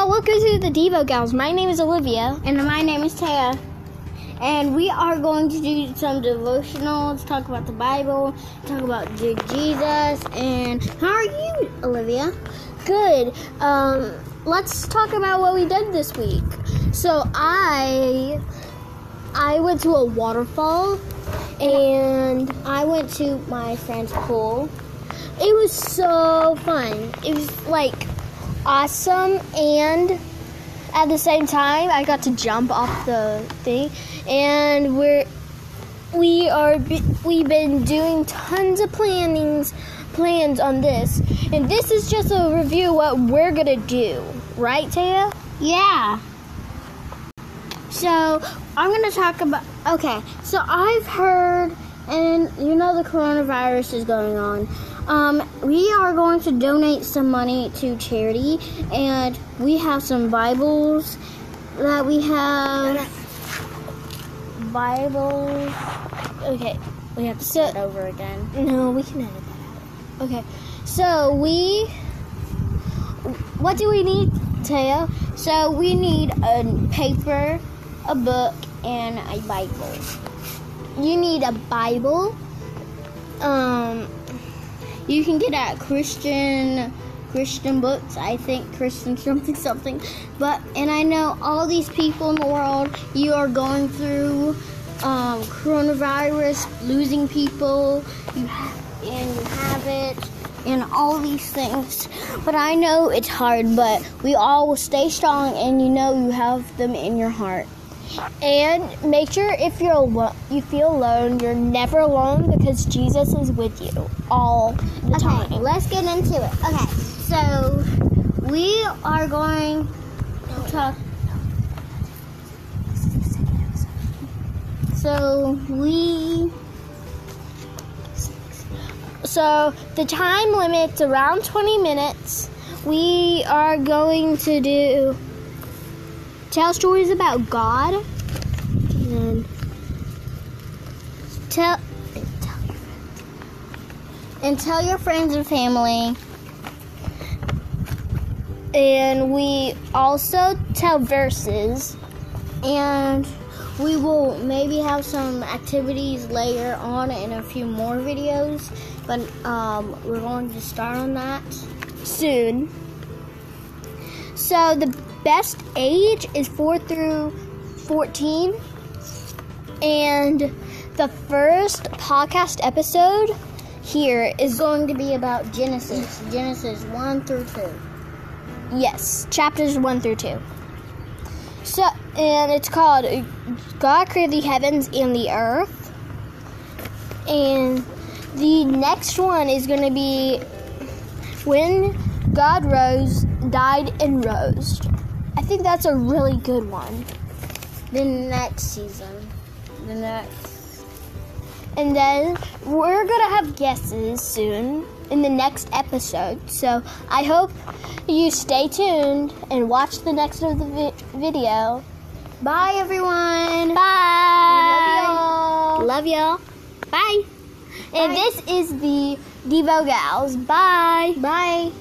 y'all. Welcome to the Devo Gals. My name is Olivia. And my name is Taya. And we are going to do some devotionals, talk about the Bible, talk about Jesus. And how are you, Olivia? Good. Um, let's talk about what we did this week. So I I went to a waterfall and I went to my friend's pool. it was so fun. It was like awesome and at the same time I got to jump off the thing and we're we are we've been doing tons of plannings plans on this and this is just a review of what we're gonna do right Taya Yeah. So I'm to talk about. Okay, so I've heard, and you know the coronavirus is going on. Um, we are going to donate some money to charity, and we have some Bibles that we have. Bibles. Okay, we have to start over again. no we can edit that out okay so we what do we need Taya So we need a paper, a book, and a Bible. You need a Bible Um, you can get at Christian Christian books. I think Christian something something. But and I know all these people in the world. You are going through um, coronavirus, losing people. You and you have it. And all these things, but I know it's hard. But we all will stay strong, and you know you have them in your heart. And make sure if you're alo- you feel alone, you're never alone because Jesus is with you all the Okay, time. let's get into it. Okay, so we are going to. So we. So the time limit's around 20 minutes. We are going to do tell stories about God and Tell, and tell your friends and family. and we also tell verses. And we will maybe have some activities later on in a few more videos. But um, we're going to start on that. soon. So the best age is 4 through 14. And the first podcast episode here is going to be about Genesis. Genesis 1 through 2. yes, chapters 1 through 2. So and it's called God created the heavens and the earth. And the next one is going to be when God rose, died and rose. I think that's a really good one. The next season. The next. And then we're going to have guesses soon in the next episode. So I hope you stay tuned and watch the next of the vi- video. Bye, everyone. Bye. Love y'all. Bye. And Bye. this is the Devo Gals. Bye. Bye.